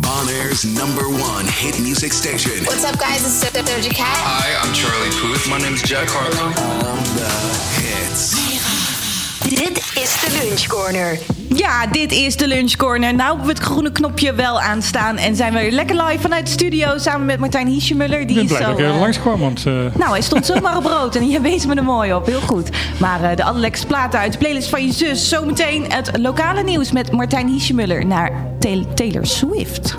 Bonair's number one hit music station. What's up, guys? It's Doja Cat. Hi, I'm Charlie Puth. My name's Jack Harlow. All the hits. Dit is de Lunch Corner. Ja, dit is de Lunch Corner. Nou hebben we het groene knopje wel aanstaan. En zijn we weer lekker live vanuit de studio samen met Martijn Hiesjemuller. Die Ik ben blij zo, dat ik er eh, langs kwam, want eh, Nou, hij stond zomaar op rood en je wees me er mooi op. Heel goed. Maar eh, de allerlekkerste platen uit de playlist van je zus. Zometeen het lokale nieuws met Martijn Hiesjemuller naar Tay- Taylor Swift.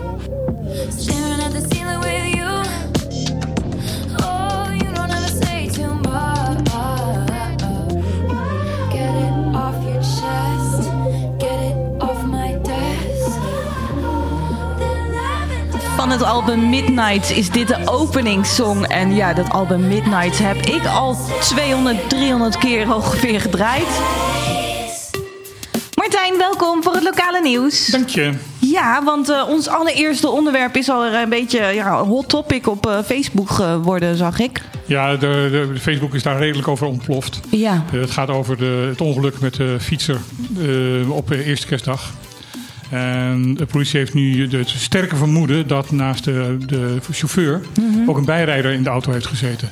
Van het album Midnight is dit de openingssong. En ja, dat album Midnight heb ik al 200, 300 keer ongeveer gedraaid. Martijn, welkom voor het lokale nieuws. dank je. Ja, want eh, ons allereerste onderwerp is al een beetje ja, een hot topic op eh, Facebook geworden, zag ik. Ja, de, de, Facebook is daar redelijk over ontploft. Ja. Eh, het gaat over de, het ongeluk met de fietser eh, op de eerste kerstdag. En de politie heeft nu de sterke vermoeden dat naast de, de chauffeur ook een bijrijder in de auto heeft gezeten.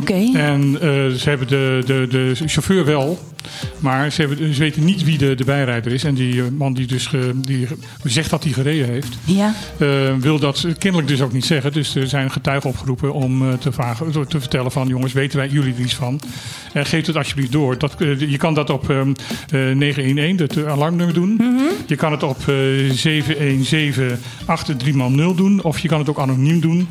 Mhm. En eh, ze hebben de, de, de chauffeur wel, maar ze, hebben, ze weten niet wie de, de bijrijder is. En die eh, man die dus ge- die zegt dat hij gereden heeft, Ja. eh, wil dat kennelijk dus ook niet zeggen. Dus er zijn getuigen opgeroepen om te, vragen, te vertellen van... jongens, weten wij jullie er iets van? En geef het alsjeblieft door. Dat, je kan dat op ehm, eh 911, het eh, alarmnummer doen. Je kan het op eh 717 83 doen. Of je kan het ook anoniem doen.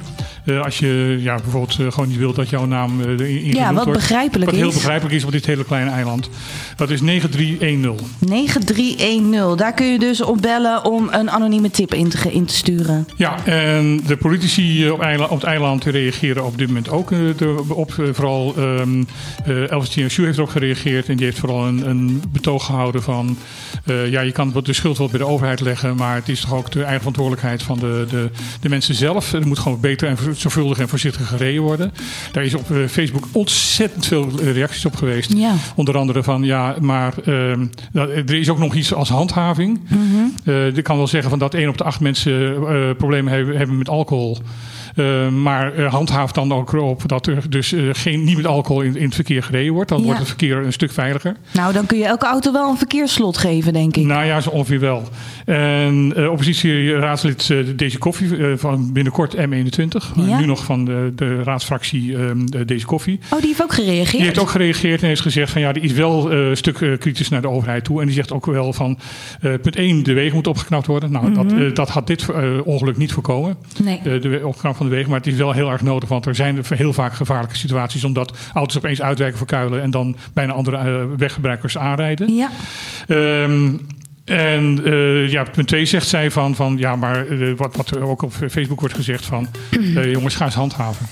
Als je ja, bijvoorbeeld gewoon niet wilt dat jouw naam eh Ja, wat wordt. begrijpelijk Wat heel is. begrijpelijk is op dit hele kleine eiland. Dat is 9310. 9310. Daar kun je dus op bellen om een anonieme tip in te, in te sturen. Ja, en de politici eh, op, eiland, op het eiland reageren op dit moment ook eh, op. Vooral um, Elvis Tieneshu heeft erop gereageerd. En die heeft vooral een, een betoog gehouden van... ja, je kan de schuld wel bij de overheid leggen... maar het is toch ook de eigen verantwoordelijkheid van de, de, de mensen zelf. Er moet gewoon beter en zorgvuldig en voorzichtig gereden worden. Daar is op Facebook ontzettend veel eh, reacties op geweest. Ja. Onder andere van, ja, maar ehm, nou, er is ook nog iets als handhaving. Eh, ik kan wel zeggen van dat één op de acht mensen eh, problemen hebben, hebben met alcohol. Eh, maar eh, handhaaf dan ook op dat er dus eh, geen, niet met alcohol in, in het verkeer gereden wordt. Dan Ja. wordt het verkeer een stuk veiliger. Nou, dan kun je elke auto wel een verkeersslot geven, denk ik. Nou ja, zo ongeveer wel. En oppositieraadslid Deze Koffie van binnenkort M21. Ja. Nu nog van de, de raadsfractie Deze Koffie. Oh, die heeft ook gereageerd. Die heeft ook gereageerd en heeft gezegd van ja, die is wel een stuk kritisch naar de overheid toe. En die zegt ook wel van punt 1, de wegen moeten opgeknapt worden. Nou, dat, eh, dat had dit ongeluk niet voorkomen. Nee. De opknap van de wegen. Maar het is wel heel erg nodig, want er zijn heel vaak gevaarlijke situaties omdat auto's opeens uitwijken voor kuilen en dan bijna andere eh, weggebruikers aanrijden. Ja. Ehm, en eh, ja, punt 2 zegt zij van, van ja, maar eh, wat, wat er ook op Facebook wordt gezegd van jongens, ga eens handhaven.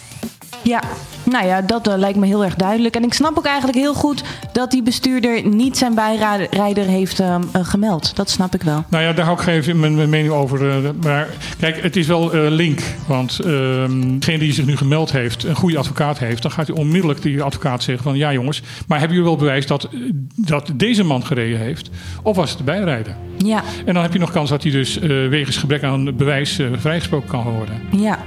Ja, nou ja, dat eh, lijkt me heel erg duidelijk. En ik snap ook eigenlijk heel goed dat die bestuurder niet zijn bijrijder heeft ehm, eh, gemeld. Dat snap ik wel. Nou ja, daar hou ik even mijn, mijn mening over. eh, maar kijk, het is wel link. Want ehm degene die zich nu gemeld heeft, een goede advocaat heeft, dan gaat hij onmiddellijk die advocaat zeggen van ja jongens, maar hebben jullie wel bewijs dat, dat deze man gereden heeft? Of was het de bijrijder? Ja, En dan heb je nog kans dat hij dus wegens gebrek aan bewijs vrijgesproken kan worden. ja.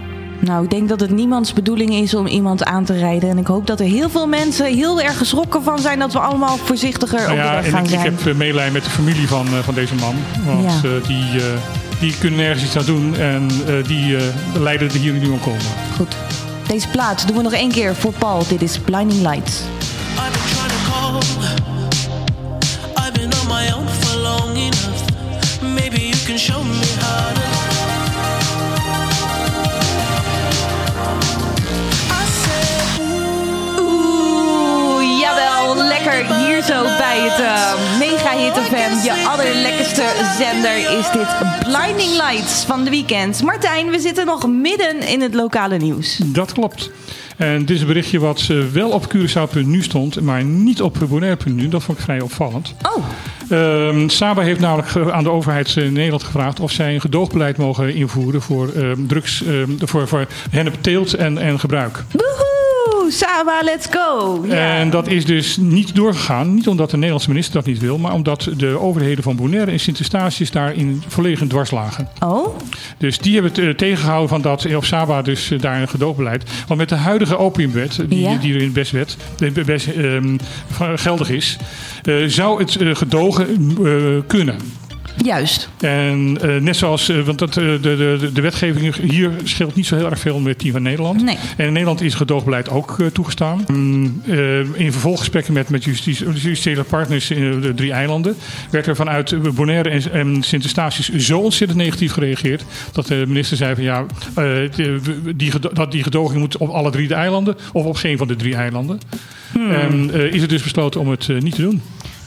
Nou, ik denk dat het niemands bedoeling is om iemand aan te rijden. En ik hoop dat er heel veel mensen heel erg geschrokken van zijn dat we allemaal voorzichtiger Nou op de weg en gaan ik, ik zijn. heb eh, meelij met de familie van, eh, van deze man. Want Ja. eh, die, eh, die kunnen nergens iets aan doen en eh, die eh, leiden er hier nu om komen. Goed. Deze plaat doen we nog één keer voor Paul. Dit is Blinding Lights. I've been trying to call. I've been on my own for long enough. Maybe you can show me how to. Lekker hier zo bij het eh, Mega Hit FM. Je allerlekkerste zender is dit Blinding Lights van de weekend. Martijn, we zitten nog midden in het lokale nieuws. Dat klopt. En dit is een berichtje wat eh, wel op Curaçao.nu stond, maar niet op Bonaire.nu. Dat vond ik vrij opvallend. Oh, Ehm, Saba heeft namelijk aan de overheid in Nederland gevraagd of zij een gedoogbeleid mogen invoeren voor ehm, drugs, ehm, voor, voor hennep teelt en, en gebruik. woehoe! Saba, let's go. En dat is dus niet doorgegaan. Niet omdat de Nederlandse minister dat niet wil, maar omdat de overheden van Bonaire en Sint-Eustatius daarin volledig in dwars lagen. Oh, Dus die hebben het eh, tegengehouden van dat op Saba dus eh, daar een gedoogbeleid. Want met de huidige opiumwet, die, Ja. die er in best wet, de best, ehm, geldig is, eh, zou het eh, gedogen eh, kunnen. Juist. En eh, net zoals, eh, want dat, eh, de, de, de wetgeving hier scheelt niet zo heel erg veel met die van Nederland. Nee. En in Nederland is gedoogbeleid ook toegestaan. Mm, in vervolggesprekken met, met justitiële partners in de drie eilanden werd er vanuit Bonaire en, en Sint-Eustatius zo ontzettend negatief gereageerd dat de minister zei van ja, die, dat die gedoging moet op alle drie de eilanden of op geen van de drie eilanden. En eh, is het dus besloten om het niet te doen.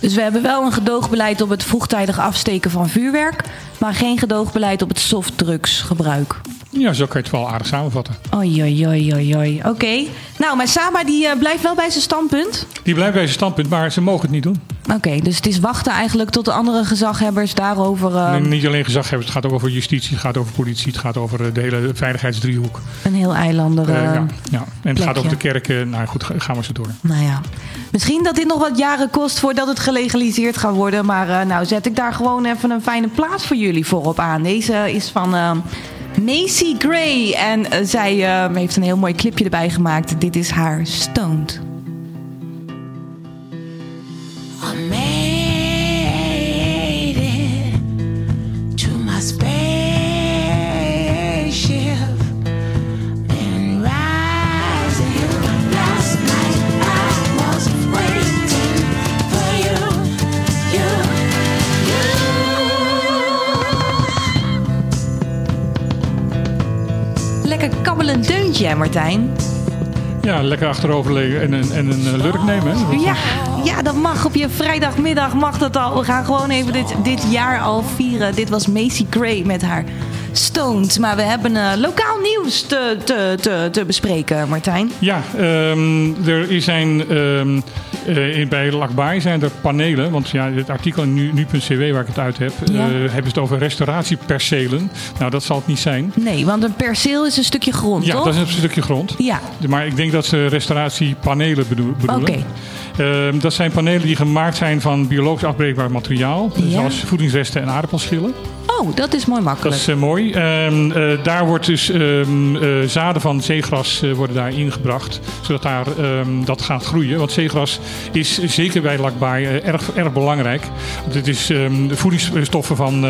Dus we hebben wel een gedoogbeleid op het vroegtijdig afsteken van vuurwerk, maar geen gedoogbeleid op het softdrugsgebruik. Ja, zo kan je het wel aardig samenvatten. Oei, oei, oei, oei, oei. Oké. Nou, maar Saba die eh, blijft wel bij zijn standpunt. Die blijft bij zijn standpunt, maar ze mogen het niet doen. Oké, dus het is wachten eigenlijk tot de andere gezaghebbers daarover eh, Nee, niet alleen gezaghebbers, het gaat ook over justitie, het gaat over politie, het gaat over eh, de hele veiligheidsdriehoek. een heel eilander. Ja, ja. En het gaat over de kerken. Nou goed, ga- gaan we zo door. Nou ja, misschien dat dit nog wat jaren kost voordat het gelegaliseerd gaat worden. Maar eh, nou zet ik daar gewoon even een fijne plaats voor jullie voorop aan. Deze is van eh, Macy Gray. En eh, zij heeft een heel mooi clipje erbij gemaakt. Dit is haar Stoned. Hè, Martijn. Ja, lekker achterover liggen en een, en een eh, lurk nemen. Hè? Ja, ja, dat mag op je vrijdagmiddag mag dat al. We gaan gewoon even dit, dit jaar al vieren. Dit was Macy Gray met haar Stoned. Maar we hebben eh, lokaal nieuws te, te, te, te bespreken, Martijn. Ja, ehm, er zijn ehm, eh, in- bij Lakbaai zijn er panelen. Want ja, het artikel in nu- nu.cw waar ik het uit heb, Ja. eh, hebben ze het over restauratiepercelen. Nou, dat zal het niet zijn. Nee, want een perceel is een stukje grond, Ja, toch? dat is een stukje grond. Ja, Maar ik denk dat ze restauratiepanelen bedoel- bedoelen. Oké. Ehm, dat zijn panelen die gemaakt zijn van biologisch afbreekbaar materiaal. Ja. Zoals voedingsresten en aardappelschillen. oh, dat is mooi Dat makkelijk. is eh, mooi. Ehm, eh, daar wordt dus ehm, eh, zaden van zeegras worden daar ingebracht. Zodat daar, dat gaat groeien. Want zeegras is zeker bij lakbaai erg, erg belangrijk. Want het is de voedingsstoffen van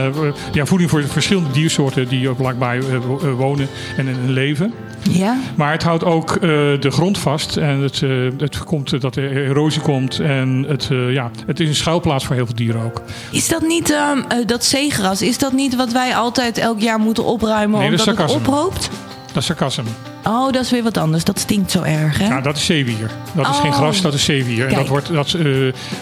ja, voeding voor verschillende diersoorten die op lakbaai wo- wonen en, en leven. Ja? Maar het houdt ook eh, de grond vast. En het, eh, het komt eh, dat er erosie komt. En het, ja, het is een schuilplaats voor heel veel dieren ook. Is dat niet, ehm, eh, dat zeegras, is dat niet wat wij altijd elk jaar moeten opruimen Nee, omdat het ophoopt? Dat is sarcasme. Oh, dat is weer wat anders. Dat stinkt zo erg, hè? Ja, dat is zeewier. Dat is Oh. geen gras, dat is zeewier. En dat, wordt, dat,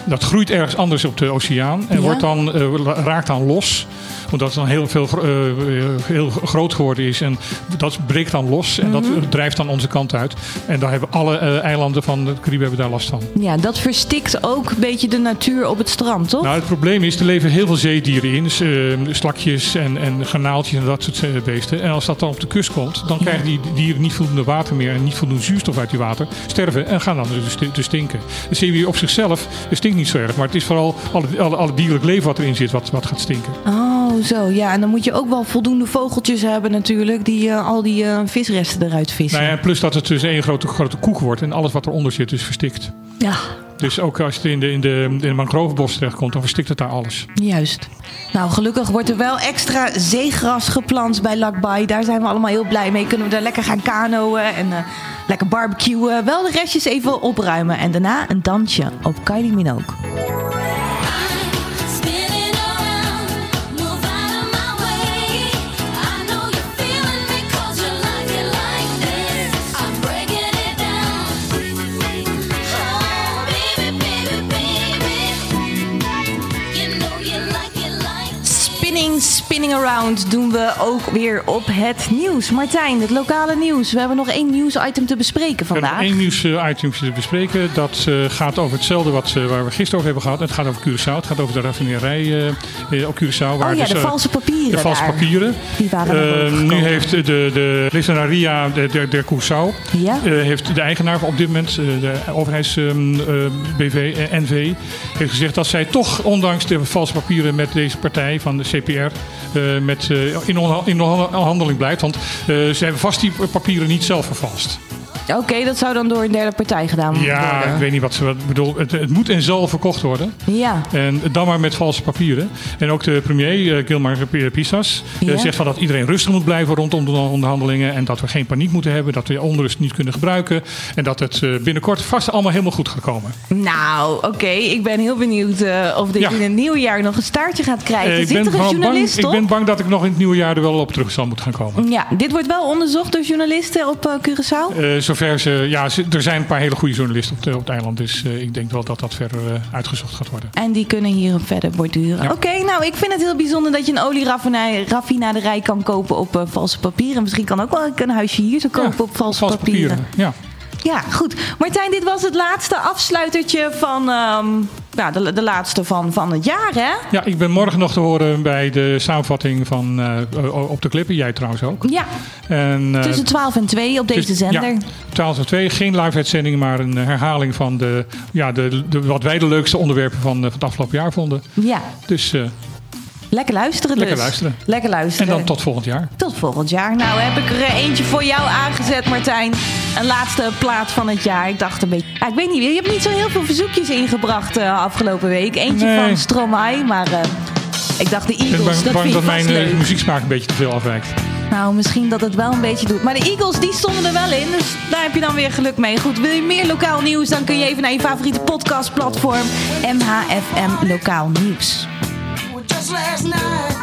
dat groeit ergens anders op de oceaan. En Ja. wordt dan, raakt dan los. Omdat het dan heel, veel, gro- eh, heel groot geworden is. En dat breekt dan los. En Mhm. dat drijft dan onze kant uit. En daar hebben alle eh, eilanden van de Cariben hebben daar last van. Ja, dat verstikt ook een beetje de natuur op het strand, toch? Nou, het probleem is, er leven heel veel zeedieren in. Dus, eh, slakjes en, en garnaaltjes en dat soort eh, beesten. En als dat dan op de kust komt, dan krijgen die dieren niet voldoende water meer en niet voldoende zuurstof uit die water. Sterven en gaan dan dus te stinken. De zeewier op zichzelf stinkt niet zo erg. Maar het is vooral alle, alle, alle dierlijk leven wat erin zit wat, wat gaat stinken. Oh, zo. Ja, en dan moet je ook wel voldoende vogeltjes hebben natuurlijk... die eh, al die eh, visresten eruit vissen. Nou ja, plus dat het dus één grote, grote koek wordt en alles wat eronder zit is verstikt. Ja, Dus ook als het in de, in de, in de mangrovenbos terechtkomt, dan verstikt het daar alles. juist. Nou, gelukkig wordt er wel extra zeegras geplant bij Lakbay. Daar zijn we allemaal heel blij mee. Kunnen we daar lekker gaan kanoën en eh, lekker barbecuen. Wel de restjes even opruimen. En daarna een dansje op Kylie Minogue. Spinning, Around doen we ook weer op het nieuws. Martijn, het lokale nieuws. We hebben nog één nieuwsitem te bespreken vandaag. één nieuwsitem te bespreken. Dat eh, gaat over hetzelfde wat, eh, waar we gisteren over hebben gehad. Het gaat over Curaçao. Het gaat over de raffinerij eh, eh, op Curaçao. Waar oh ja, dus, de eh, valse papieren De valse daar. papieren. Die waren Eh, nu heeft de, de Licenaria de, de, de Curaçao, Ja. eh, heeft de eigenaar op dit moment, eh, de overheids ehm, eh, BV, eh, NV, heeft gezegd dat zij toch, ondanks de valse papieren met deze partij van de CPR, eh, met, eh, in, in blijft. Want eh, ze hebben vast die papieren niet zelf vervalst. Oké, dat zou dan door een derde partij gedaan worden. Ja, ik weet niet wat ze wat bedoel. Het, het moet en zal verkocht worden. Ja. En dan maar met valse papieren. En ook de premier, eh, Gilmar Pisas, eh, Ja. zegt van dat iedereen rustig moet blijven rondom de onderhandelingen. En dat we geen paniek moeten hebben. Dat we onrust niet kunnen gebruiken. En dat het eh, binnenkort vast allemaal helemaal goed gaat komen. Nou, oké. Ik ben heel benieuwd eh, of dit Ja. in het nieuwe jaar nog een staartje gaat krijgen. Eh, ik, Zit ben er een bang, journalist ik op? ben bang dat ik nog in het nieuwe jaar er wel op terug zal moeten gaan komen. Ja, dit wordt wel onderzocht door journalisten op eh, Curaçao. Ja, er zijn een paar hele goede journalisten op, de- op het eiland. Dus eh, ik denk wel dat dat verder eh, uitgezocht gaat worden. En die kunnen hier verder borduren. Ja. Oké, nou, ik vind het heel bijzonder dat je een olieraffinaderij kan kopen op eh, valse papieren. Misschien kan ook wel een huisje hier zo kopen Ja, op valse, valse papieren. Ja. Ja, goed. Martijn, dit was het laatste afsluitertje van ehm, ja, de, de laatste van, van het jaar, hè? ja, ik ben morgen nog te horen bij de samenvatting van eh, op de klippen. Jij trouwens ook. Ja, En, eh, tussen 12 en 2 op deze dus- zender. Ja, 12 en 2. Geen live uitzending, maar een herhaling van de, ja, de, de, wat wij de leukste onderwerpen van, eh, van het afgelopen jaar vonden. Ja, Dus, lekker luisteren Lekker dus. luisteren. Lekker en luisteren. dan tot volgend jaar. Tot volgend jaar. Nou heb ik er eentje voor jou aangezet, Martijn. Een laatste plaat van het jaar. Ik dacht een beetje... Ja, ik weet niet, je hebt niet zo heel veel verzoekjes ingebracht eh, afgelopen week. Eentje Nee. van Stromae, maar eh, ik dacht de Ik ben Eagles, bang, dat bang dat mijn eh, leuk. muzieksmaak een beetje te veel afwijkt. Nou, misschien dat het wel een beetje doet. Maar de Eagles, die stonden er wel in. Dus daar heb je dan weer geluk mee. Goed, wil je meer lokaal nieuws? Dan kun je even naar je favoriete podcastplatform. MHFM Lokaal Nieuws. Just last night,